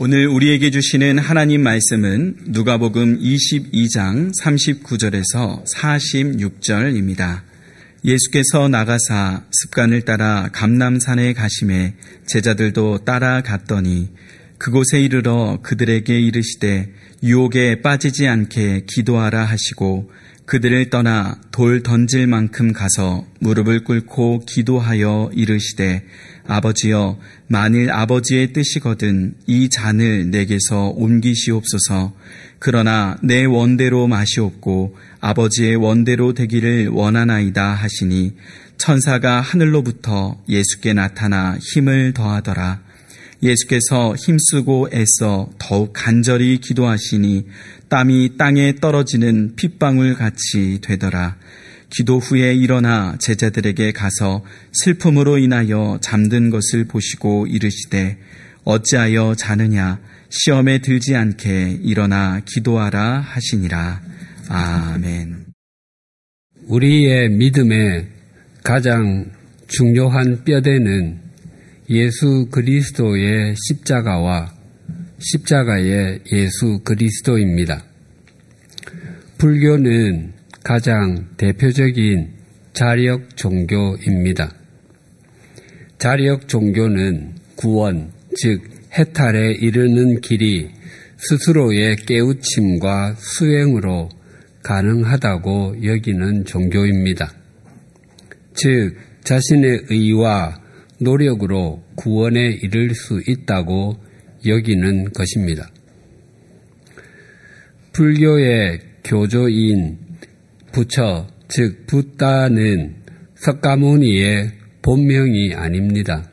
오늘 우리에게 주시는 하나님 말씀은 누가복음 22장 39절에서 46절입니다. 예수께서 나가사 습관을 따라 감남산에 가심에 제자들도 따라갔더니 그곳에 이르러 그들에게 이르시되 유혹에 빠지지 않게 기도하라 하시고 그들을 떠나 돌 던질 만큼 가서 무릎을 꿇고 기도하여 이르시되 아버지여 만일 아버지의 뜻이거든 이 잔을 내게서 옮기시옵소서 그러나 내 원대로 마시옵고 아버지의 원대로 되기를 원하나이다 하시니 천사가 하늘로부터 예수께 나타나 힘을 더하더라 예수께서 힘쓰고 애써 더욱 간절히 기도하시니 땀이 땅에 떨어지는 핏방울 같이 되더라. 기도 후에 일어나 제자들에게 가서 슬픔으로 인하여 잠든 것을 보시고 이르시되 어찌하여 자느냐 시험에 들지 않게 일어나 기도하라 하시니라. 아멘. 우리의 믿음의 가장 중요한 뼈대는 예수 그리스도의 십자가와 십자가의 예수 그리스도입니다. 불교는 가장 대표적인 자력 종교입니다. 자력 종교는 구원, 즉 해탈에 이르는 길이 스스로의 깨우침과 수행으로 가능하다고 여기는 종교입니다. 즉, 자신의 의와 노력으로 구원에 이를 수 있다고 여기는 것입니다. 불교의 교조인 부처, 즉 붓다는 석가모니의 본명이 아닙니다.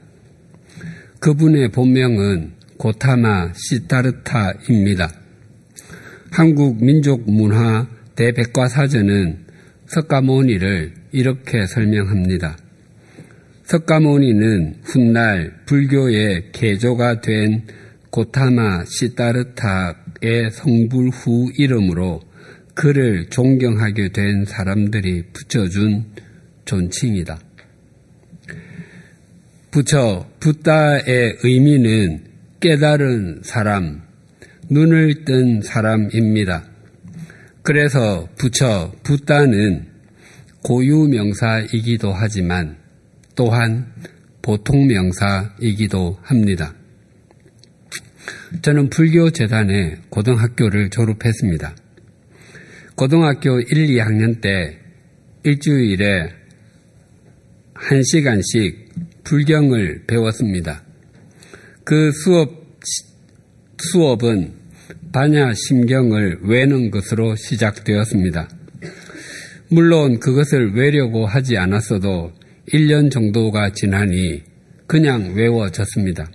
그분의 본명은 고타마 시타르타입니다. 한국 민족 문화 대백과사전은 석가모니를 이렇게 설명합니다. 석가모니는 훗날 불교의 개조가 된 고타마 시타르타의 성불 후 이름으로 그를 존경하게 된 사람들이 붙여준 존칭이다. 부처 붓다의 의미는 깨달은 사람, 눈을 뜬 사람입니다. 그래서 부처 붓다는 고유 명사이기도 하지만 또한 보통 명사이기도 합니다. 저는 불교 재단의 고등학교를 졸업했습니다. 고등학교 1, 2학년 때 일주일에 1시간씩 불경을 배웠습니다. 그 수업, 수업은 반야 심경을 외는 것으로 시작되었습니다. 물론 그것을 외려고 하지 않았어도 1년 정도가 지나니 그냥 외워졌습니다.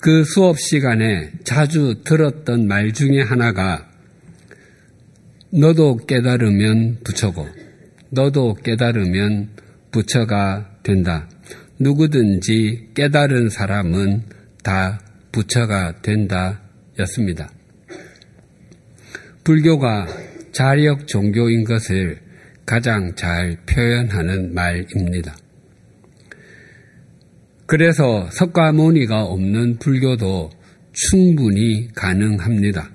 그 수업 시간에 자주 들었던 말 중에 하나가 너도 깨달으면 부처고 너도 깨달으면 부처가 된다. 누구든지 깨달은 사람은 다 부처가 된다 였습니다. 불교가 자력 종교인 것을 가장 잘 표현하는 말입니다. 그래서 석가모니가 없는 불교도 충분히 가능합니다.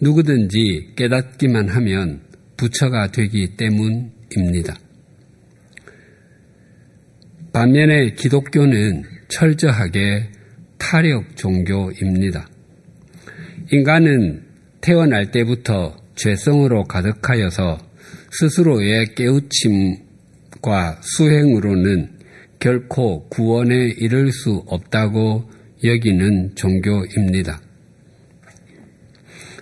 누구든지 깨닫기만 하면 부처가 되기 때문입니다. 반면에 기독교는 철저하게 타력 종교입니다. 인간은 태어날 때부터 죄성으로 가득하여서 스스로의 깨우침과 수행으로는 결코 구원에 이를 수 없다고 여기는 종교입니다.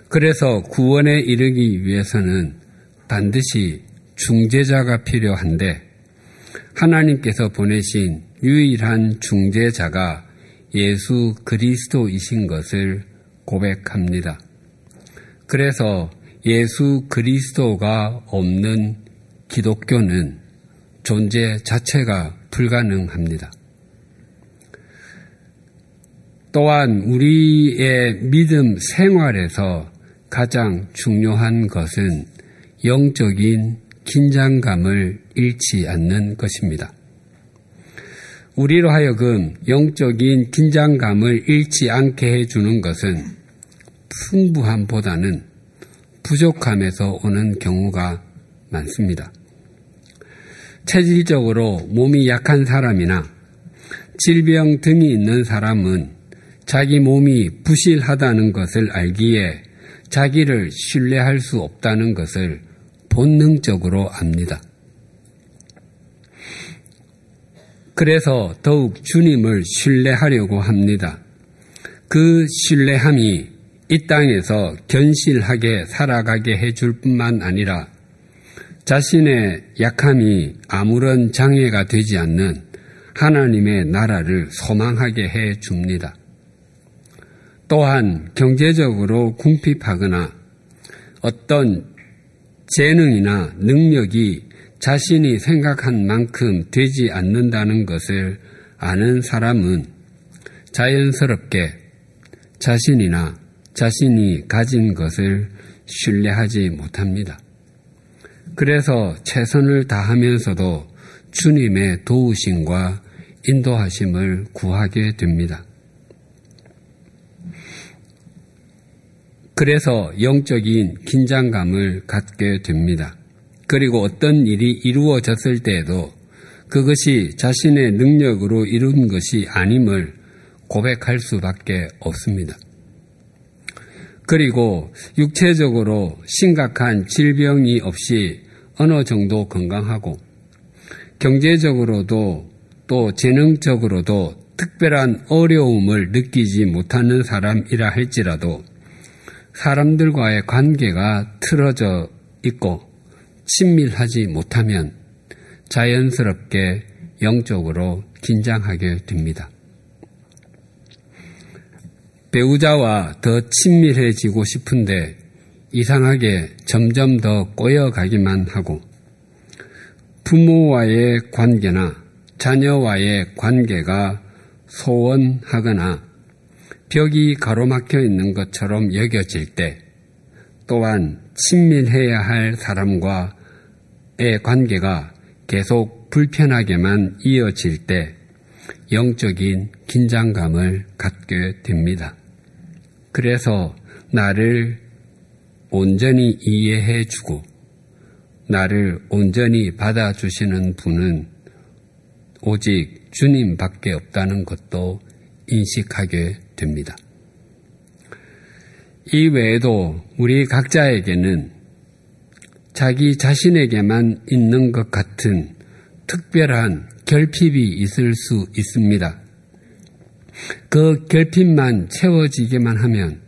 그래서 구원에 이르기 위해서는 반드시 중재자가 필요한데 하나님께서 보내신 유일한 중재자가 예수 그리스도이신 것을 고백합니다. 그래서 예수 그리스도가 없는 기독교는 존재 자체가 불가능합니다. 또한 우리의 믿음 생활에서 가장 중요한 것은 영적인 긴장감을 잃지 않는 것입니다. 우리로 하여금 영적인 긴장감을 잃지 않게 해주는 것은 풍부함보다는 부족함에서 오는 경우가 많습니다. 체질적으로 몸이 약한 사람이나 질병 등이 있는 사람은 자기 몸이 부실하다는 것을 알기에 자기를 신뢰할 수 없다는 것을 본능적으로 압니다. 그래서 더욱 주님을 신뢰하려고 합니다. 그 신뢰함이 이 땅에서 견실하게 살아가게 해줄 뿐만 아니라 자신의 약함이 아무런 장애가 되지 않는 하나님의 나라를 소망하게 해 줍니다. 또한 경제적으로 궁핍하거나 어떤 재능이나 능력이 자신이 생각한 만큼 되지 않는다는 것을 아는 사람은 자연스럽게 자신이나 자신이 가진 것을 신뢰하지 못합니다. 그래서 최선을 다하면서도 주님의 도우심과 인도하심을 구하게 됩니다. 그래서 영적인 긴장감을 갖게 됩니다. 그리고 어떤 일이 이루어졌을 때에도 그것이 자신의 능력으로 이룬 것이 아님을 고백할 수밖에 없습니다. 그리고 육체적으로 심각한 질병이 없이 어느 정도 건강하고 경제적으로도 또 재능적으로도 특별한 어려움을 느끼지 못하는 사람이라 할지라도 사람들과의 관계가 틀어져 있고 친밀하지 못하면 자연스럽게 영적으로 긴장하게 됩니다. 배우자와 더 친밀해지고 싶은데 이상하게 점점 더 꼬여가기만 하고 부모와의 관계나 자녀와의 관계가 소원하거나 벽이 가로막혀 있는 것처럼 여겨질 때 또한 친밀해야 할 사람과의 관계가 계속 불편하게만 이어질 때 영적인 긴장감을 갖게 됩니다. 그래서 나를 온전히 이해해 주고 나를 온전히 받아주시는 분은 오직 주님밖에 없다는 것도 인식하게 됩니다. 이 외에도 우리 각자에게는 자기 자신에게만 있는 것 같은 특별한 결핍이 있을 수 있습니다. 그 결핍만 채워지기만 하면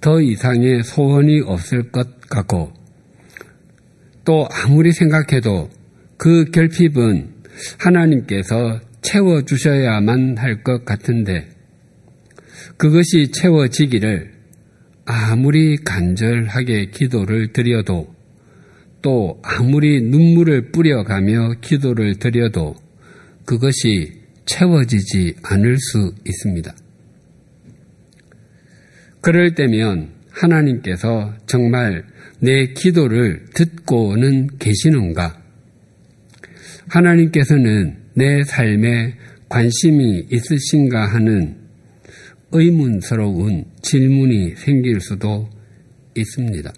더 이상의 소원이 없을 것 같고 또 아무리 생각해도 그 결핍은 하나님께서 채워주셔야만 할 것 같은데 그것이 채워지기를 아무리 간절하게 기도를 드려도 또 아무리 눈물을 뿌려가며 기도를 드려도 그것이 채워지지 않을 수 있습니다. 그럴 때면 하나님께서 정말 내 기도를 듣고는 계시는가? 하나님께서는 내 삶에 관심이 있으신가 하는 의문스러운 질문이 생길 수도 있습니다.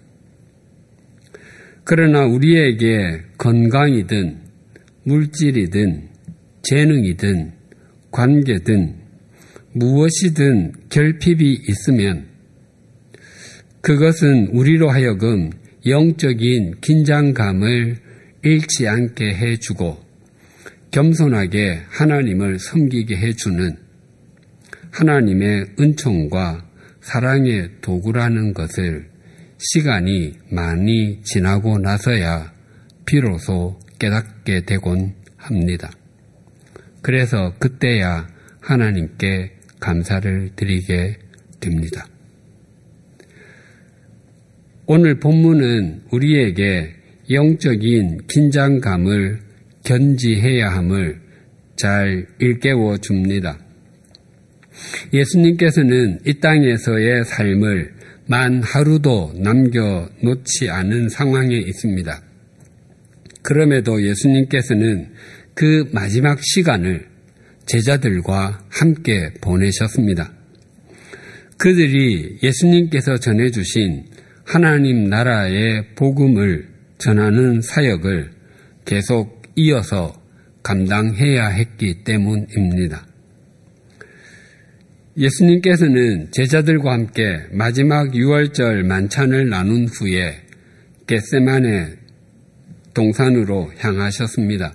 그러나 우리에게 건강이든 물질이든 재능이든 관계든 무엇이든 결핍이 있으면 그것은 우리로 하여금 영적인 긴장감을 잃지 않게 해주고 겸손하게 하나님을 섬기게 해주는 하나님의 은총과 사랑의 도구라는 것을 시간이 많이 지나고 나서야 비로소 깨닫게 되곤 합니다. 그래서 그때야 하나님께 감사를 드리게 됩니다. 오늘 본문은 우리에게 영적인 긴장감을 견지해야 함을 잘 일깨워 줍니다. 예수님께서는 이 땅에서의 삶을 만 하루도 남겨놓지 않은 상황에 있습니다. 그럼에도 예수님께서는 그 마지막 시간을 제자들과 함께 보내셨습니다. 그들이 예수님께서 전해주신 하나님 나라의 복음을 전하는 사역을 계속 이어서 감당해야 했기 때문입니다. 예수님께서는 제자들과 함께 마지막 6월절 만찬을 나눈 후에 겟세만의 동산으로 향하셨습니다.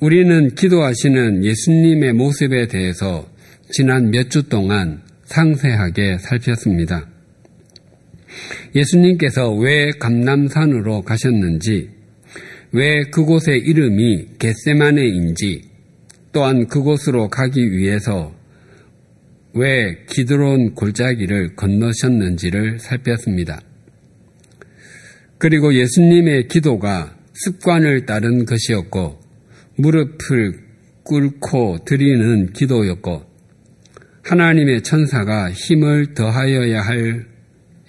우리는 기도하시는 예수님의 모습에 대해서 지난 몇 주 동안 상세하게 살폈습니다. 예수님께서 왜 감남산으로 가셨는지, 왜 그곳의 이름이 겟세마네인지, 또한 그곳으로 가기 위해서 왜 기드론 골짜기를 건너셨는지를 살폈습니다. 그리고 예수님의 기도가 습관을 따른 것이었고 무릎을 꿇고 드리는 기도였고 하나님의 천사가 힘을 더하여야 할,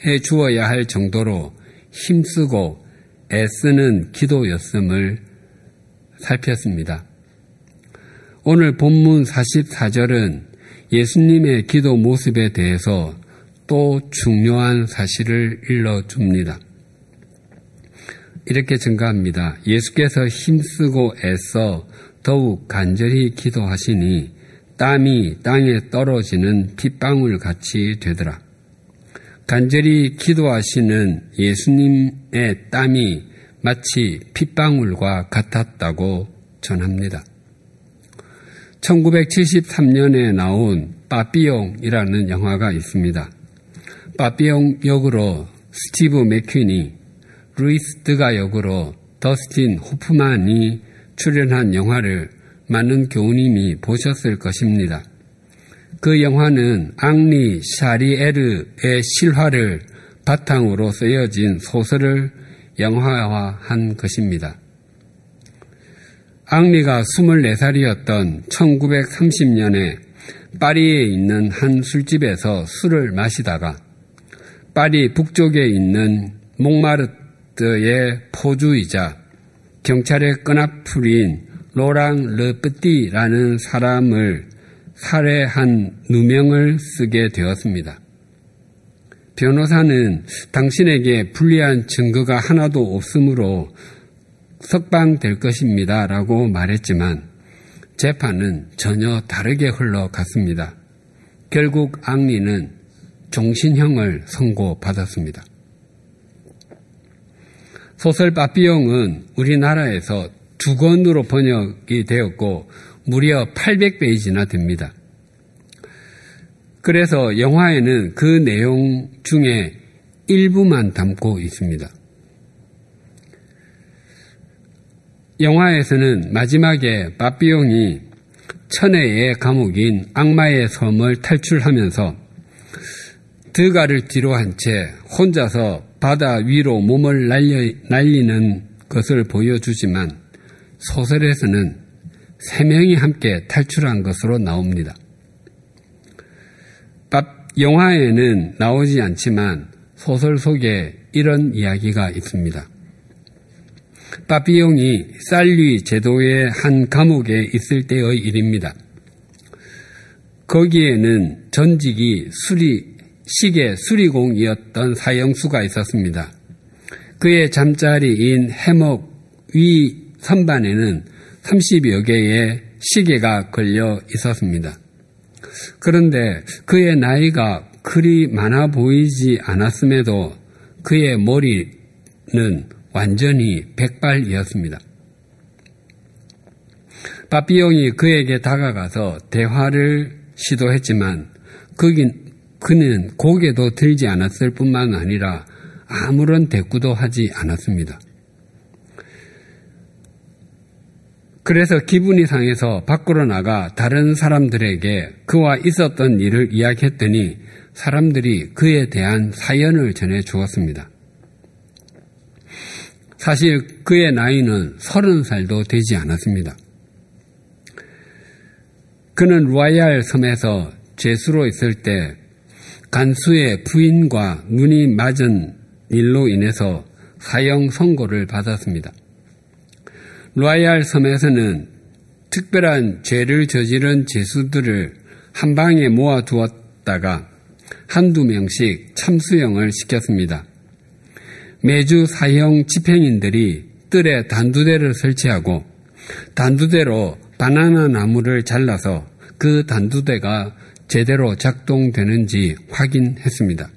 해 주어야 할 정도로 힘쓰고 애쓰는 기도였음을 살폈습니다. 오늘 본문 44절은 예수님의 기도 모습에 대해서 또 중요한 사실을 일러줍니다. 이렇게 증가합니다. 예수께서 힘쓰고 애써 더욱 간절히 기도하시니 땀이 땅에 떨어지는 핏방울 같이 되더라. 간절히 기도하시는 예수님의 땀이 마치 핏방울과 같았다고 전합니다. 1973년에 나온 빠삐용이라는 영화가 있습니다. 빠삐용 역으로 스티브 맥퀸이, 루이스 드가 역으로 더스틴 호프만이 출연한 영화를 많은 교우님이 보셨을 것입니다. 그 영화는 앙리 샤리에르의 실화를 바탕으로 쓰여진 소설을 영화화한 것입니다. 앙리가 24살이었던 1930년에 파리에 있는 한 술집에서 술을 마시다가 파리 북쪽에 있는 몽마르트의 포주이자 경찰의 끈앞풀인 로랑 르프띠라는 사람을 살해한 누명을 쓰게 되었습니다. 변호사는 당신에게 불리한 증거가 하나도 없으므로 석방될 것입니다. 라고 말했지만 재판은 전혀 다르게 흘러갔습니다. 결국 앙리는 종신형을 선고받았습니다. 소설 빠삐용은 우리나라에서 두 권으로 번역이 되었고 무려 800페이지나 됩니다. 그래서 영화에는 그 내용 중에 일부만 담고 있습니다. 영화에서는 마지막에 바비용이 천혜의 감옥인 악마의 섬을 탈출하면서 드가를 뒤로 한 채 혼자서 바다 위로 몸을 날려, 날리는 것을 보여주지만 소설에서는 세 명이 함께 탈출한 것으로 나옵니다. 영화에는 나오지 않지만 소설 속에 이런 이야기가 있습니다. 바비용이 쌀리 제도의 한 감옥에 있을 때의 일입니다. 거기에는 전직이 수리, 시계 수리공이었던 사형수가 있었습니다. 그의 잠자리인 해먹 위 선반에는 30여 개의 시계가 걸려 있었습니다. 그런데 그의 나이가 그리 많아 보이지 않았음에도 그의 머리는 완전히 백발이었습니다. 바비용이 그에게 다가가서 대화를 시도했지만 그긴, 그는 고개도 들지 않았을 뿐만 아니라 아무런 대꾸도 하지 않았습니다. 그래서 기분이 상해서 밖으로 나가 다른 사람들에게 그와 있었던 일을 이야기했더니 사람들이 그에 대한 사연을 전해 주었습니다. 사실 그의 나이는 서른 살도 되지 않았습니다. 그는 루아얄 섬에서 죄수로 있을 때 간수의 부인과 눈이 맞은 일로 인해서 사형 선고를 받았습니다. 루아얄 섬에서는 특별한 죄를 저지른 죄수들을 한 방에 모아 두었다가 한두 명씩 참수형을 시켰습니다. 매주 사형 집행인들이 뜰에 단두대를 설치하고 단두대로 바나나 나무를 잘라서 그 단두대가 제대로 작동되는지 확인했습니다.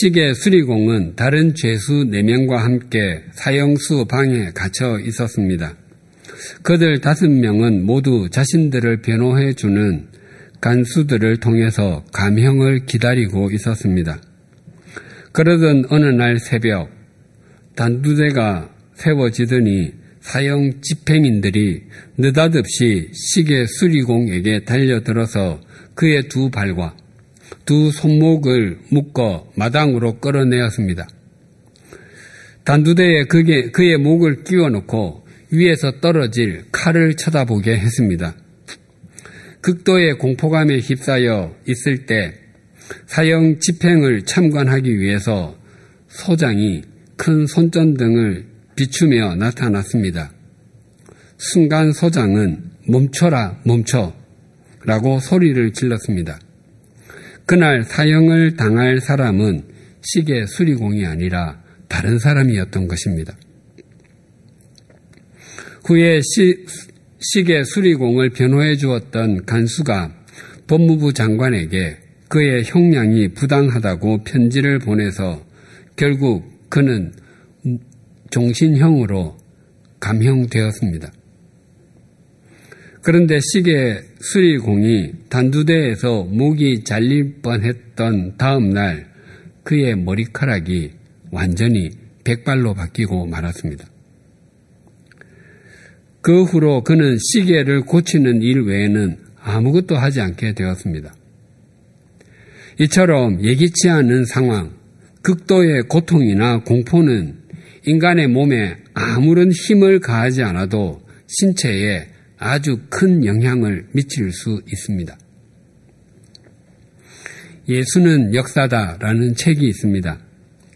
시계 수리공은 다른 죄수 4명과 함께 사형수 방에 갇혀 있었습니다. 그들 5명은 모두 자신들을 변호해주는 간수들을 통해서 감형을 기다리고 있었습니다. 그러던 어느 날 새벽 단두대가 세워지더니 사형 집행인들이 느닷없이 시계 수리공에게 달려들어서 그의 두 발과 두 손목을 묶어 마당으로 끌어내었습니다. 단두대에 그게, 그의 목을 끼워놓고 위에서 떨어질 칼을 쳐다보게 했습니다. 극도의 공포감에 휩싸여 있을 때 사형 집행을 참관하기 위해서 소장이 큰 손전등을 비추며 나타났습니다. 순간 소장은 멈춰라, 멈춰 라고 소리를 질렀습니다. 그날 사형을 당할 사람은 시계 수리공이 아니라 다른 사람이었던 것입니다. 후에 시, 시계 수리공을 변호해 주었던 간수가 법무부 장관에게 그의 형량이 부당하다고 편지를 보내서 결국 그는 종신형으로 감형되었습니다. 그런데 시계 수리공이 단두대에서 목이 잘릴 뻔했던 다음 날 그의 머리카락이 완전히 백발로 바뀌고 말았습니다. 그 후로 그는 시계를 고치는 일 외에는 아무것도 하지 않게 되었습니다. 이처럼 예기치 않은 상황, 극도의 고통이나 공포는 인간의 몸에 아무런 힘을 가하지 않아도 신체에 아주 큰 영향을 미칠 수 있습니다. 예수는 역사다라는 책이 있습니다.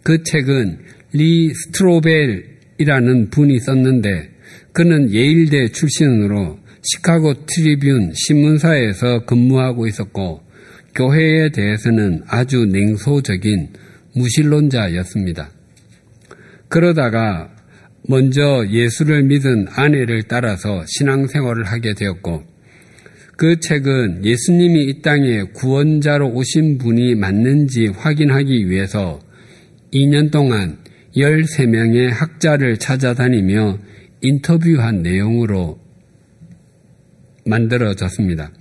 그 책은 리 스트로벨이라는 분이 썼는데 그는 예일대 출신으로 시카고 트리뷴 신문사에서 근무하고 있었고 교회에 대해서는 아주 냉소적인 무신론자였습니다. 그러다가 먼저 예수를 믿은 아내를 따라서 신앙생활을 하게 되었고 그 책은 예수님이 이 땅에 구원자로 오신 분이 맞는지 확인하기 위해서 2년 동안 13명의 학자를 찾아다니며 인터뷰한 내용으로 만들어졌습니다.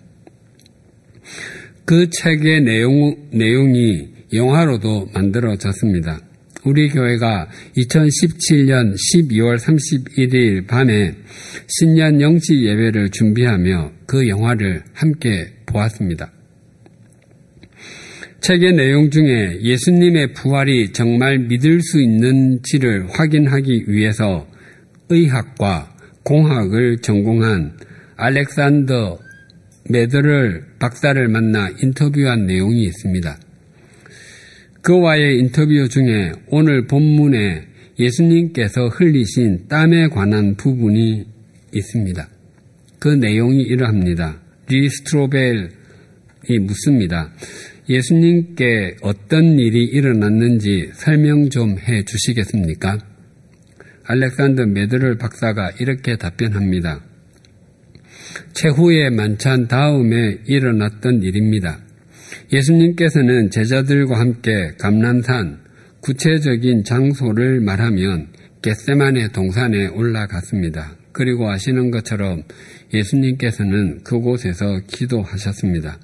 그 책의 내용, 내용이 영화로도 만들어졌습니다. 우리 교회가 2017년 12월 31일 밤에 신년 영지 예배를 준비하며 그 영화를 함께 보았습니다. 책의 내용 중에 예수님의 부활이 정말 믿을 수 있는지를 확인하기 위해서 의학과 공학을 전공한 알렉산더 메더를 박사를 만나 인터뷰한 내용이 있습니다. 그와의 인터뷰 중에 오늘 본문에 예수님께서 흘리신 땀에 관한 부분이 있습니다. 그 내용이 이러합니다. 리 스트로벨이 묻습니다. 예수님께 어떤 일이 일어났는지 설명 좀 해 주시겠습니까? 알렉산더 메드를 박사가 이렇게 답변합니다. 최후의 만찬 다음에 일어났던 일입니다. 예수님께서는 제자들과 함께 감남산 구체적인 장소를 말하면 겟세만의 동산에 올라갔습니다. 그리고 아시는 것처럼 예수님께서는 그곳에서 기도하셨습니다.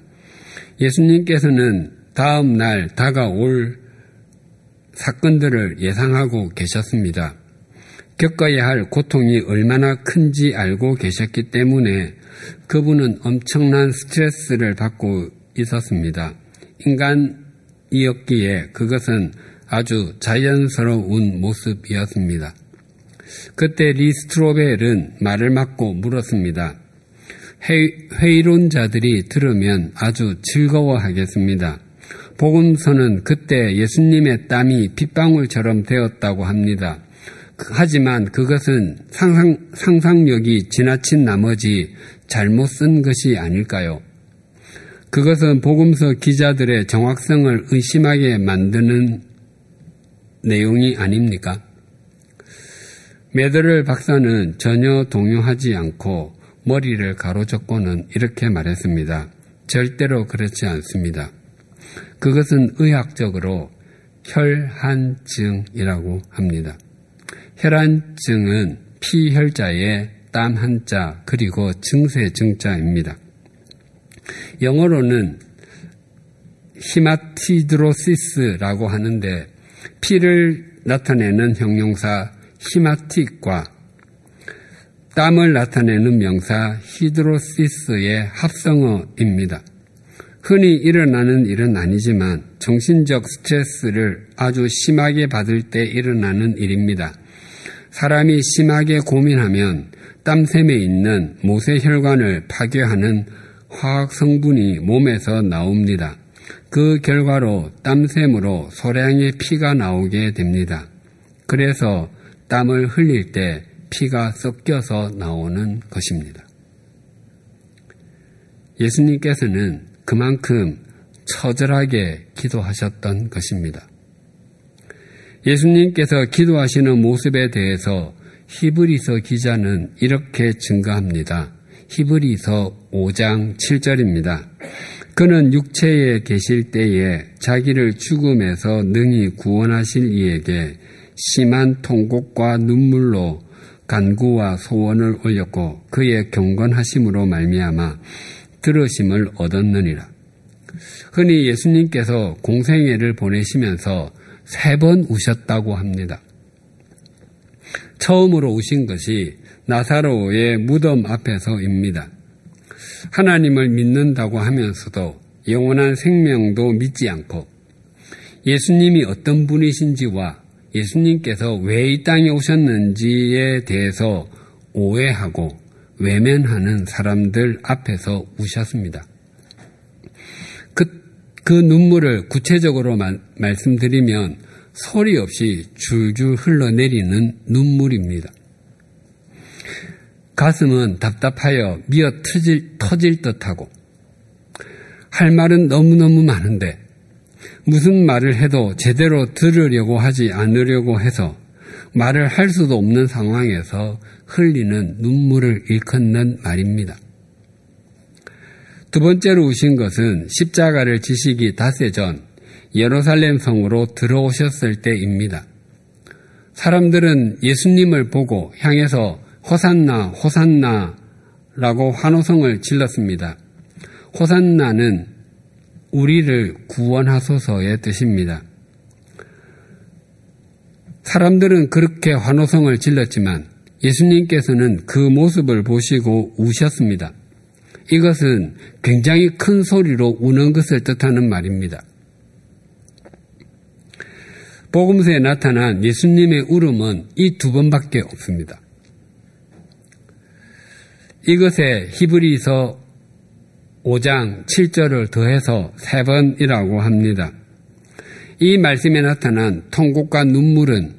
예수님께서는 다음 날 다가올 사건들을 예상하고 계셨습니다. 겪어야 할 고통이 얼마나 큰지 알고 계셨기 때문에 그분은 엄청난 스트레스를 받고 있었습니다. 인간이었기에 그것은 아주 자연스러운 모습이었습니다. 그때 리스트로벨은 말을 막고 물었습니다. 회의론자들이 들으면 아주 즐거워하겠습니다. 복음서는 그때 예수님의 땀이 빗방울처럼 되었다고 합니다. 하지만 그것은 상상, 상상력이 지나친 나머지 잘못 쓴 것이 아닐까요? 그것은 복음서 기자들의 정확성을 의심하게 만드는 내용이 아닙니까? 메드를 박사는 전혀 동요하지 않고 머리를 가로젓고는 이렇게 말했습니다. 절대로 그렇지 않습니다. 그것은 의학적으로 혈한증이라고 합니다. 혈한증은 피혈자의 땀 한자 그리고 증세 증자입니다. 영어로는 hematidrosis라고 하는데 피를 나타내는 형용사 hematic과 땀을 나타내는 명사 hidrosis의 합성어입니다. 흔히 일어나는 일은 아니지만 정신적 스트레스를 아주 심하게 받을 때 일어나는 일입니다. 사람이 심하게 고민하면 땀샘에 있는 모세혈관을 파괴하는 화학 성분이 몸에서 나옵니다. 그 결과로 땀샘으로 소량의 피가 나오게 됩니다. 그래서 땀을 흘릴 때 피가 섞여서 나오는 것입니다. 예수님께서는 그만큼 처절하게 기도하셨던 것입니다. 예수님께서 기도하시는 모습에 대해서 히브리서 기자는 이렇게 증가합니다. 히브리서 5장 7절입니다. 그는 육체에 계실 때에 자기를 죽음에서 능히 구원하실 이에게 심한 통곡과 눈물로 간구와 소원을 올렸고 그의 경건하심으로 말미암아 들으심을 얻었느니라. 흔히 예수님께서 공생애를 보내시면서 세 번 우셨다고 합니다. 처음으로 우신 것이 나사로의 무덤 앞에서입니다. 하나님을 믿는다고 하면서도 영원한 생명도 믿지 않고 예수님이 어떤 분이신지와 예수님께서 왜 이 땅에 오셨는지에 대해서 오해하고 외면하는 사람들 앞에서 우셨습니다. 그, 그 눈물을 구체적으로 마, 말씀드리면 소리 없이 줄줄 흘러내리는 눈물입니다. 가슴은 답답하여 미어 터질, 터질 듯하고 할 말은 너무너무 많은데 무슨 말을 해도 제대로 들으려고 하지 않으려고 해서 말을 할 수도 없는 상황에서 흘리는 눈물을 일컫는 말입니다. 두 번째로 우신 것은 십자가를 지시기 닷새 전 예루살렘 성으로 들어오셨을 때입니다. 사람들은 예수님을 보고 향해서 호산나, 호산나 라고 환호성을 질렀습니다. 호산나는 우리를 구원하소서의 뜻입니다. 사람들은 그렇게 환호성을 질렀지만 예수님께서는 그 모습을 보시고 우셨습니다. 이것은 굉장히 큰 소리로 우는 것을 뜻하는 말입니다. 복음서에 나타난 예수님의 울음은 이 두 번밖에 없습니다. 이것에 히브리서 5장 7절을 더해서 세 번이라고 합니다. 이 말씀에 나타난 통곡과 눈물은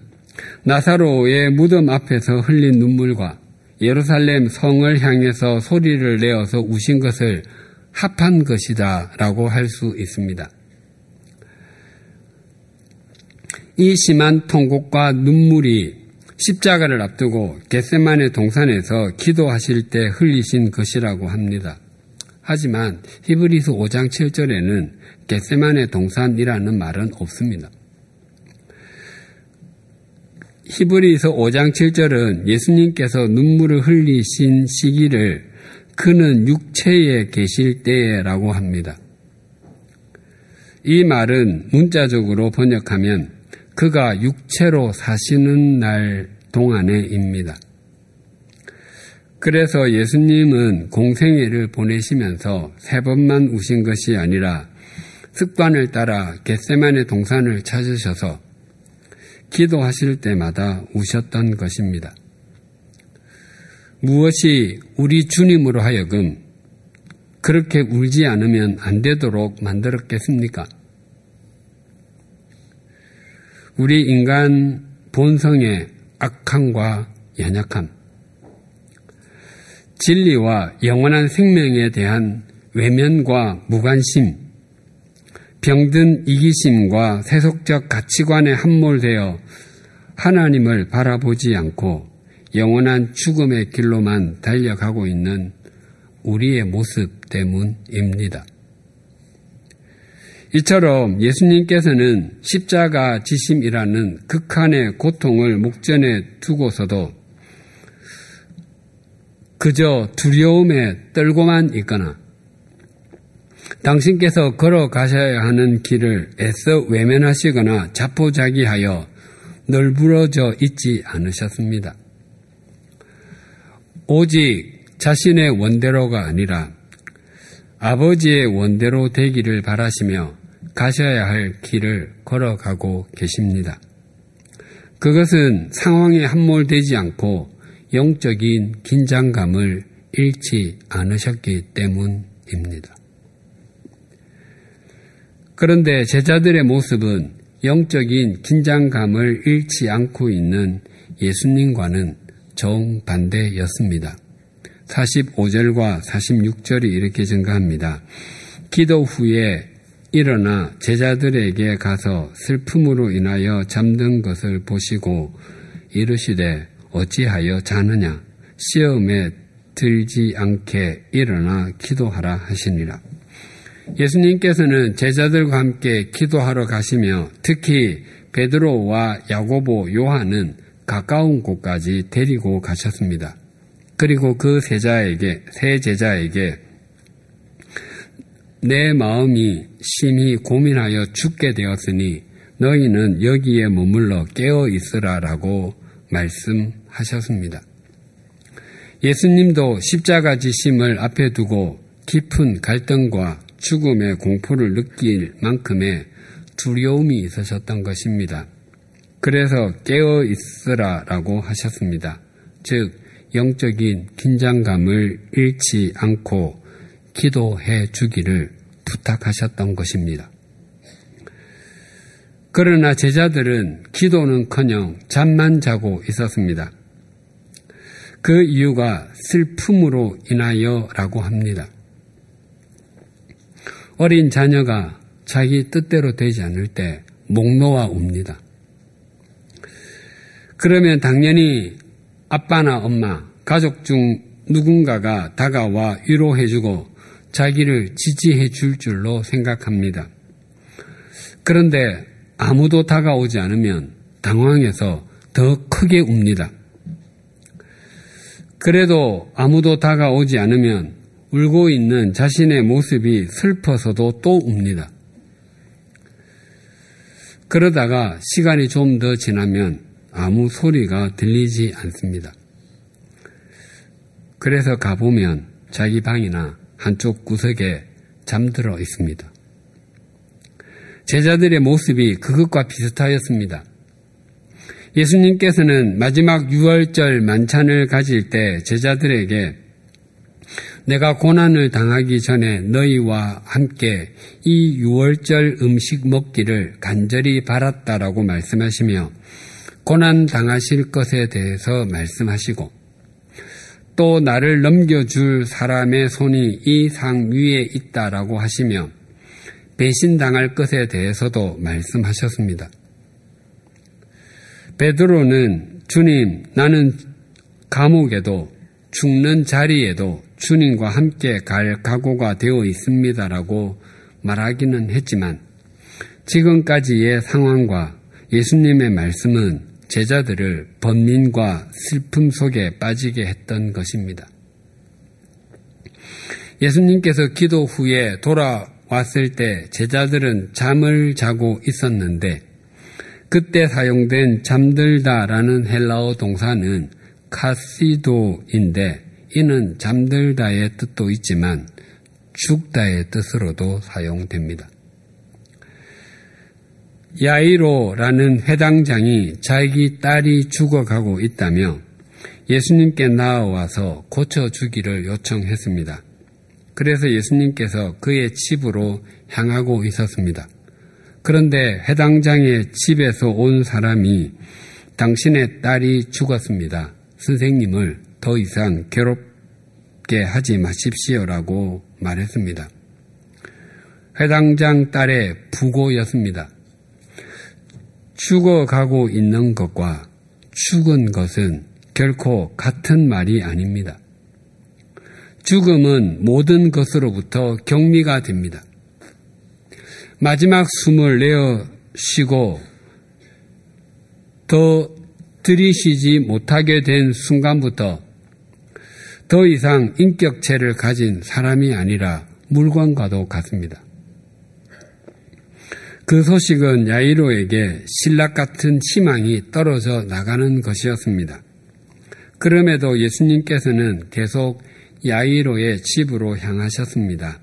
나사로의 무덤 앞에서 흘린 눈물과 예루살렘 성을 향해서 소리를 내어서 우신 것을 합한 것이다 라고 할 수 있습니다. 이 심한 통곡과 눈물이 십자가를 앞두고 겟세만의 동산에서 기도하실 때 흘리신 것이라고 합니다. 하지만 히브리서 5장 7절에는 겟세만의 동산이라는 말은 없습니다. 히브리서 5장 7절은 예수님께서 눈물을 흘리신 시기를 그는 육체에 계실 때라고 합니다. 이 말은 문자적으로 번역하면 그가 육체로 사시는 날 동안에입니다. 그래서 예수님은 공생애를 보내시면서 세 번만 우신 것이 아니라 습관을 따라 겟세만의 동산을 찾으셔서 기도하실 때마다 우셨던 것입니다. 무엇이 우리 주님으로 하여금 그렇게 울지 않으면 안 되도록 만들었겠습니까? 우리 인간 본성에 악함과 연약함, 진리와 영원한 생명에 대한 외면과 무관심, 병든 이기심과 세속적 가치관에 함몰되어 하나님을 바라보지 않고 영원한 죽음의 길로만 달려가고 있는 우리의 모습 때문입니다. 이처럼 예수님께서는 십자가 지심이라는 극한의 고통을 목전에 두고서도 그저 두려움에 떨고만 있거나 당신께서 걸어가셔야 하는 길을 애써 외면하시거나 자포자기하여 널브러져 있지 않으셨습니다. 오직 자신의 원대로가 아니라 아버지의 원대로 되기를 바라시며 가셔야 할 길을 걸어가고 계십니다. 그것은 상황에 함몰되지 않고 영적인 긴장감을 잃지 않으셨기 때문입니다. 그런데 제자들의 모습은 영적인 긴장감을 잃지 않고 있는 예수님과는 정반대였습니다. 45절과 46절이 이렇게 증가합니다. 기도 후에 일어나 제자들에게 가서 슬픔으로 인하여 잠든 것을 보시고 이르시되 어찌하여 자느냐 시험에 들지 않게 일어나 기도하라 하시니라. 예수님께서는 제자들과 함께 기도하러 가시며 특히 베드로와 야고보, 요한은 가까운 곳까지 데리고 가셨습니다. 그리고 그 세자에게, 세 제자에게 내 마음이 심히 고민하여 죽게 되었으니 너희는 여기에 머물러 깨어 있으라라고 말씀하셨습니다. 예수님도 십자가 지심을 앞에 두고 깊은 갈등과 죽음의 공포를 느낄 만큼의 두려움이 있으셨던 것입니다. 그래서 깨어 있으라라고 하셨습니다. 즉, 영적인 긴장감을 잃지 않고 기도해 주기를 부탁하셨던 것입니다. 그러나 제자들은 기도는 커녕 잠만 자고 있었습니다. 그 이유가 슬픔으로 인하여라고 합니다. 어린 자녀가 자기 뜻대로 되지 않을 때 목 놓아 옵니다. 그러면 당연히 아빠나 엄마, 가족 중 누군가가 다가와 위로해주고 자기를 지지해 줄 줄로 생각합니다. 그런데 아무도 다가오지 않으면 당황해서 더 크게 웁니다. 그래도 아무도 다가오지 않으면 울고 있는 자신의 모습이 슬퍼서도 또 웁니다. 그러다가 시간이 좀 더 지나면 아무 소리가 들리지 않습니다. 그래서 가보면 자기 방이나 한쪽 구석에 잠들어 있습니다. 제자들의 모습이 그것과 비슷하였습니다. 예수님께서는 마지막 6월절 만찬을 가질 때 제자들에게 내가 고난을 당하기 전에 너희와 함께 이 6월절 음식 먹기를 간절히 바랐다라고 말씀하시며 고난 당하실 것에 대해서 말씀하시고 또 나를 넘겨줄 사람의 손이 이 상 위에 있다라고 하시며 배신당할 것에 대해서도 말씀하셨습니다. 베드로는 주님, 나는 감옥에도 죽는 자리에도 주님과 함께 갈 각오가 되어 있습니다라고 말하기는 했지만 지금까지의 상황과 예수님의 말씀은 제자들을 번민과 슬픔 속에 빠지게 했던 것입니다. 예수님께서 기도 후에 돌아왔을 때 제자들은 잠을 자고 있었는데 그때 사용된 잠들다라는 헬라어 동사는 카시도인데 이는 잠들다의 뜻도 있지만 죽다의 뜻으로도 사용됩니다. 야이로라는 회당장이 자기 딸이 죽어가고 있다며 예수님께 나와서 고쳐주기를 요청했습니다. 그래서 예수님께서 그의 집으로 향하고 있었습니다. 그런데 해당장의 집에서 온 사람이 당신의 딸이 죽었습니다. 선생님을 더 이상 괴롭게 하지 마십시오라고 말했습니다. 회당장 딸의 부고였습니다. 죽어가고 있는 것과 죽은 것은 결코 같은 말이 아닙니다. 죽음은 모든 것으로부터 경미가 됩니다. 마지막 숨을 내어 쉬고 더 들이쉬지 못하게 된 순간부터 더 이상 인격체를 가진 사람이 아니라 물건과도 같습니다. 그 소식은 야이로에게 신락 같은 희망이 떨어져 나가는 것이었습니다. 그럼에도 예수님께서는 계속 야이로의 집으로 향하셨습니다.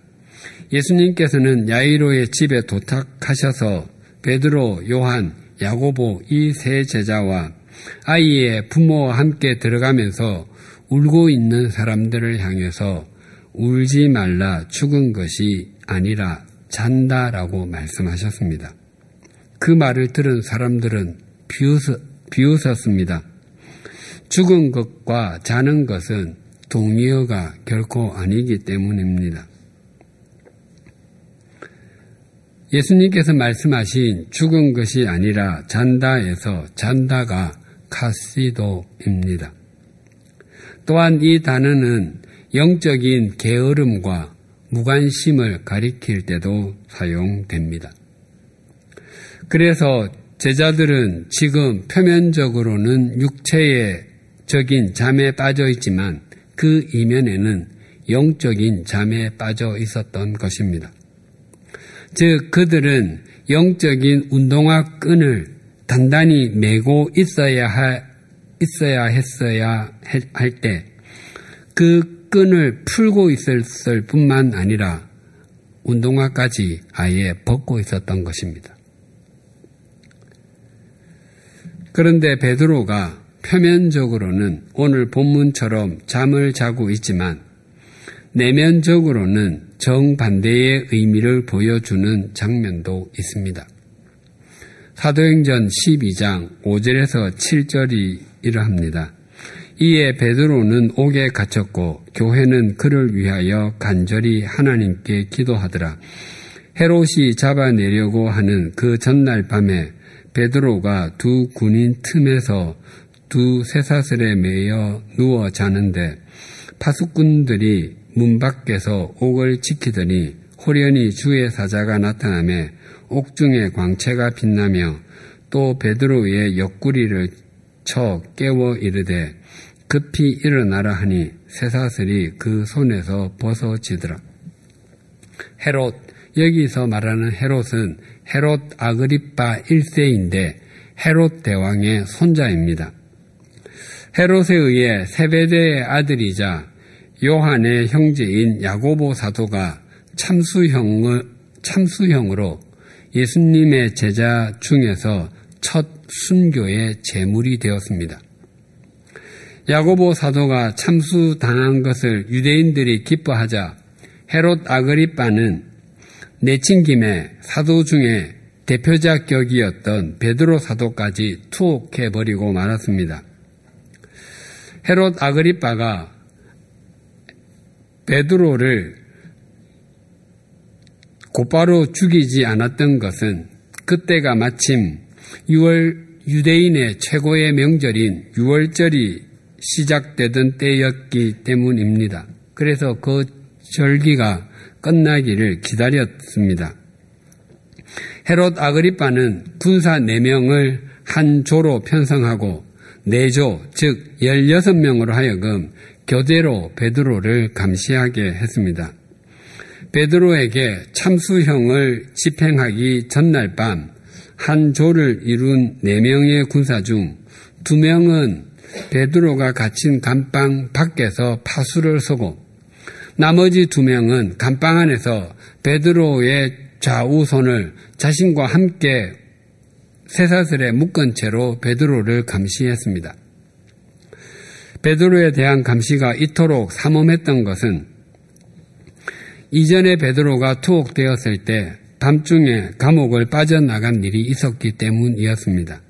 예수님께서는 야이로의 집에 도착하셔서 베드로, 요한, 야고보 이 세 제자와 아이의 부모와 함께 들어가면서 울고 있는 사람들을 향해서 울지 말라 죽은 것이 아니라 잔다라고 말씀하셨습니다. 그 말을 들은 사람들은 비웃, 비웃었습니다. 죽은 것과 자는 것은 동의어가 결코 아니기 때문입니다. 예수님께서 말씀하신 죽은 것이 아니라 잔다에서 잔다가 카시도입니다. 또한 이 단어는 영적인 게으름과 무관심을 가리킬 때도 사용됩니다. 그래서 제자들은 지금 표면적으로는 육체의 적인 잠에 빠져 있지만 그 이면에는 영적인 잠에 빠져 있었던 것입니다. 즉, 그들은 영적인 운동화 끈을 단단히 메고 있어야 하, 있어야 했어야 할 때, 그 끈을 풀고 있었을 뿐만 아니라 운동화까지 아예 벗고 있었던 것입니다. 그런데 베드로가 표면적으로는 오늘 본문처럼 잠을 자고 있지만 내면적으로는 정반대의 의미를 보여주는 장면도 있습니다. 사도행전 12장 5절에서 7절이 이러합니다. 이에 베드로는 옥에 갇혔고 교회는 그를 위하여 간절히 하나님께 기도하더라. 헤롯이 잡아내려고 하는 그 전날 밤에 베드로가 두 군인 틈에서 두 쇠사슬에 매여 누워 자는데 파수꾼들이 문 밖에서 옥을 지키더니 호련히 주의 사자가 나타나며 옥중에 광채가 빛나며 또 베드로의 옆구리를 쳐 깨워 이르되 급히 일어나라 하니 쇠사슬이 그 손에서 벗어지더라. 헤롯 여기서 말하는 헤롯은 헤롯 아그리파 1세인데 헤롯 대왕의 손자입니다. 헤롯에 의해 세베대의 아들이자 요한의 형제인 야고보 사도가 참수형을, 참수형으로 예수님의 제자 중에서 첫 순교의 제물이 되었습니다. 야고보 사도가 참수당한 것을 유대인들이 기뻐하자 헤롯 아그리빠는 내친 김에 사도 중에 대표자 격이었던 베드로 사도까지 투옥해버리고 말았습니다. 헤롯 아그리빠가 베드로를 곧바로 죽이지 않았던 것은 그때가 마침 6월 유대인의 최고의 명절인 6월절이 시작되던 때였기 때문입니다. 그래서 그 절기가 끝나기를 기다렸습니다. 헤롯 아그리빠는 군사 4명을 한 조로 편성하고 4조, 즉 16명으로 하여금 교대로 베드로를 감시하게 했습니다. 베드로에게 참수형을 집행하기 전날 밤 한 조를 이룬 4명의 군사 중 2명은 베드로가 갇힌 감방 밖에서 파수를 쏘고 나머지 2명은 감방 안에서 베드로의 좌우손을 자신과 함께 쇠사슬에 묶은 채로 베드로를 감시했습니다. 베드로에 대한 감시가 이토록 삼엄했던 것은 이전에 베드로가 투옥되었을 때 밤중에 감옥을 빠져나간 일이 있었기 때문이었습니다.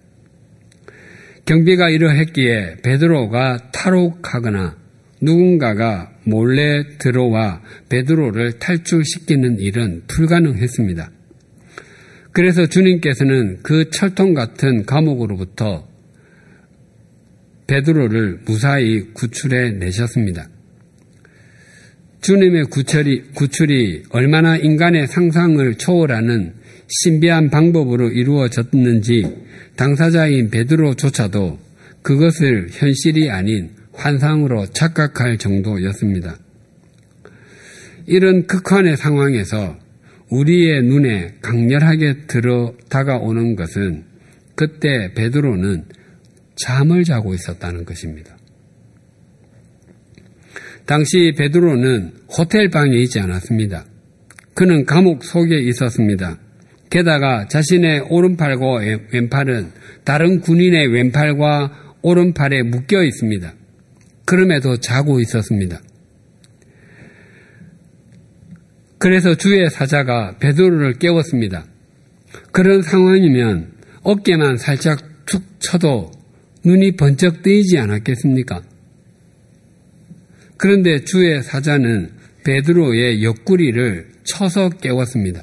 경비가 이러했기에 베드로가 탈옥하거나 누군가가 몰래 들어와 베드로를 탈출시키는 일은 불가능했습니다. 그래서 주님께서는 그 철통 같은 감옥으로부터 베드로를 무사히 구출해 내셨습니다. 주님의 구출이, 구출이 얼마나 인간의 상상을 초월하는 신비한 방법으로 이루어졌는지 당사자인 베드로조차도 그것을 현실이 아닌 환상으로 착각할 정도였습니다. 이런 극한의 상황에서 우리의 눈에 강렬하게 들어 다가오는 것은 그때 베드로는 잠을 자고 있었다는 것입니다. 당시 베드로는 호텔 방에 있지 않았습니다. 그는 감옥 속에 있었습니다. 게다가 자신의 오른팔과 왼팔은 다른 군인의 왼팔과 오른팔에 묶여 있습니다. 그럼에도 자고 있었습니다. 그래서 주의 사자가 베드로를 깨웠습니다. 그런 상황이면 어깨만 살짝 툭 쳐도 눈이 번쩍 뜨이지 않았겠습니까? 그런데 주의 사자는 베드로의 옆구리를 쳐서 깨웠습니다.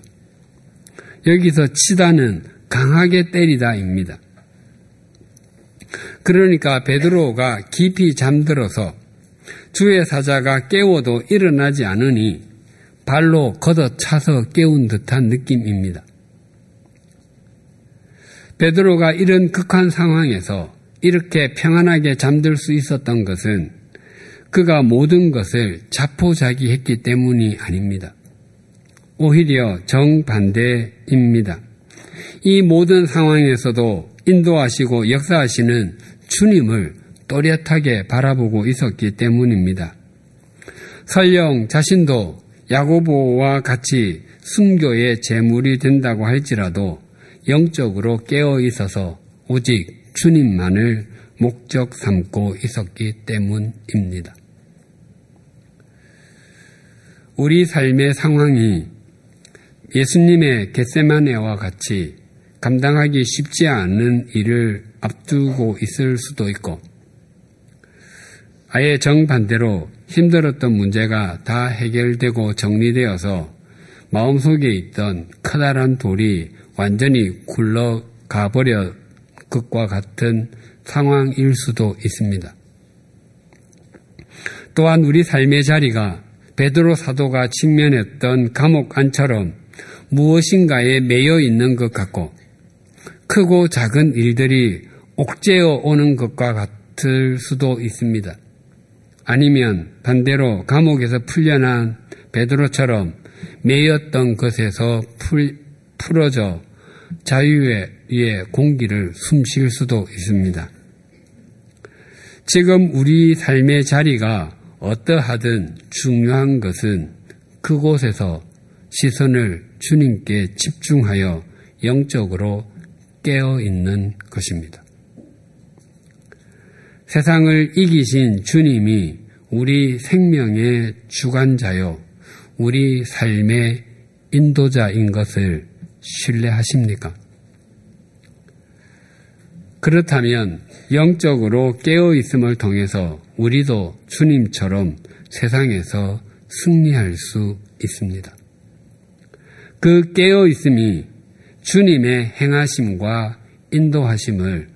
여기서 치다는 강하게 때리다입니다. 그러니까 베드로가 깊이 잠들어서 주의 사자가 깨워도 일어나지 않으니 발로 걷어차서 깨운 듯한 느낌입니다. 베드로가 이런 극한 상황에서 이렇게 평안하게 잠들 수 있었던 것은 그가 모든 것을 자포자기했기 때문이 아닙니다. 오히려 정반대입니다. 이 모든 상황에서도 인도하시고 역사하시는 주님을 또렷하게 바라보고 있었기 때문입니다. 설령 자신도 야고보와 같이 순교의 제물이 된다고 할지라도 영적으로 깨어 있어서 오직 주님만을 목적 삼고 있었기 때문입니다. 우리 삶의 상황이 예수님의 겟세마네와 같이 감당하기 쉽지 않은 일을 앞두고 있을 수도 있고 아예 정반대로 힘들었던 문제가 다 해결되고 정리되어서 마음속에 있던 커다란 돌이 완전히 굴러가 버려 것과 같은 상황일 수도 있습니다. 또한 우리 삶의 자리가 베드로 사도가 직면했던 감옥 안처럼 무엇인가에 매여 있는 것 같고 크고 작은 일들이 옥죄어 오는 것과 같을 수도 있습니다. 아니면 반대로 감옥에서 풀려난 베드로처럼 매였던 것에서 풀, 풀어져 자유의 공기를 숨쉴 수도 있습니다. 지금 우리 삶의 자리가 어떠하든 중요한 것은 그곳에서 시선을 주님께 집중하여 영적으로 깨어 있는 것입니다. 세상을 이기신 주님이 우리 생명의 주관자요, 우리 삶의 인도자인 것을 신뢰하십니까? 그렇다면 영적으로 깨어 있음을 통해서 우리도 주님처럼 세상에서 승리할 수 있습니다. 그 깨어 있음이 주님의 행하심과 인도하심을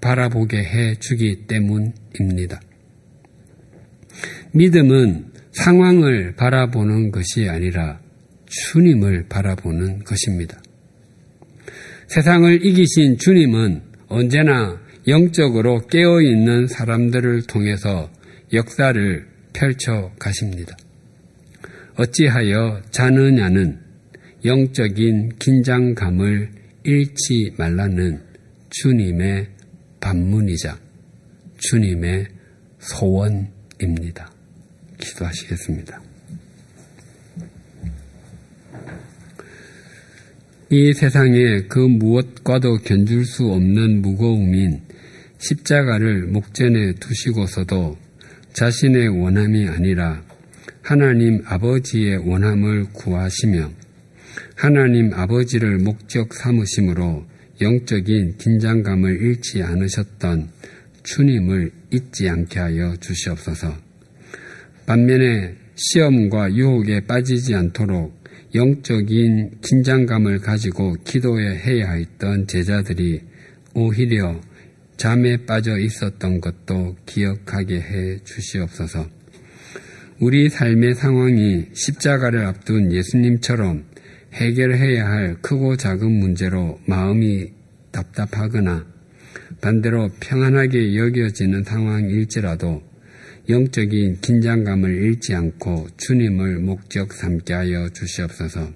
바라보게 해 주기 때문입니다. 믿음은 상황을 바라보는 것이 아니라 주님을 바라보는 것입니다. 세상을 이기신 주님은 언제나 영적으로 깨어있는 사람들을 통해서 역사를 펼쳐 가십니다. 어찌하여 자느냐는 영적인 긴장감을 잃지 말라는 주님의 반문이자 주님의 소원입니다. 기도하시겠습니다. 이 세상에 그 무엇과도 견줄 수 없는 무거움인 십자가를 목전에 두시고서도 자신의 원함이 아니라 하나님 아버지의 원함을 구하시며 하나님 아버지를 목적 삼으심으로 영적인 긴장감을 잃지 않으셨던 주님을 잊지 않게 하여 주시옵소서. 반면에 시험과 유혹에 빠지지 않도록 영적인 긴장감을 가지고 기도해 해야 했던 제자들이 오히려 잠에 빠져 있었던 것도 기억하게 해 주시옵소서. 우리 삶의 상황이 십자가를 앞둔 예수님처럼 해결해야 할 크고 작은 문제로 마음이 답답하거나 반대로 평안하게 여겨지는 상황일지라도 영적인 긴장감을 잃지 않고 주님을 목적 삼게 하여 주시옵소서.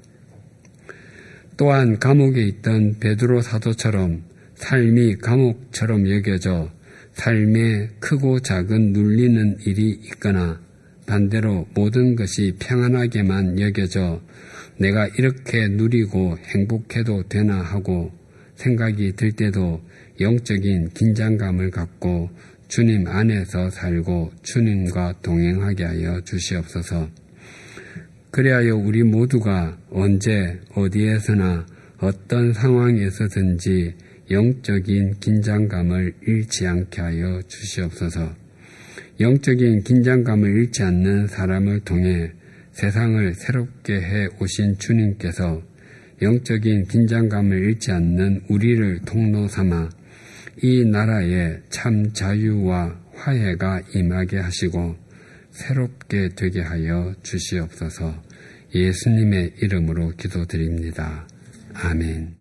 또한 감옥에 있던 베드로 사도처럼 삶이 감옥처럼 여겨져 삶에 크고 작은 눌리는 일이 있거나 반대로 모든 것이 평안하게만 여겨져 내가 이렇게 누리고 행복해도 되나 하고 생각이 들 때도 영적인 긴장감을 갖고 주님 안에서 살고 주님과 동행하게 하여 주시옵소서. 그리하여 우리 모두가 언제 어디에서나 어떤 상황에서든지 영적인 긴장감을 잃지 않게 하여 주시옵소서. 영적인 긴장감을 잃지 않는 사람을 통해 세상을 새롭게 해 오신 주님께서 영적인 긴장감을 잃지 않는 우리를 통로 삼아 이 나라에 참 자유와 화해가 임하게 하시고 새롭게 되게 하여 주시옵소서 예수님의 이름으로 기도드립니다. 아멘.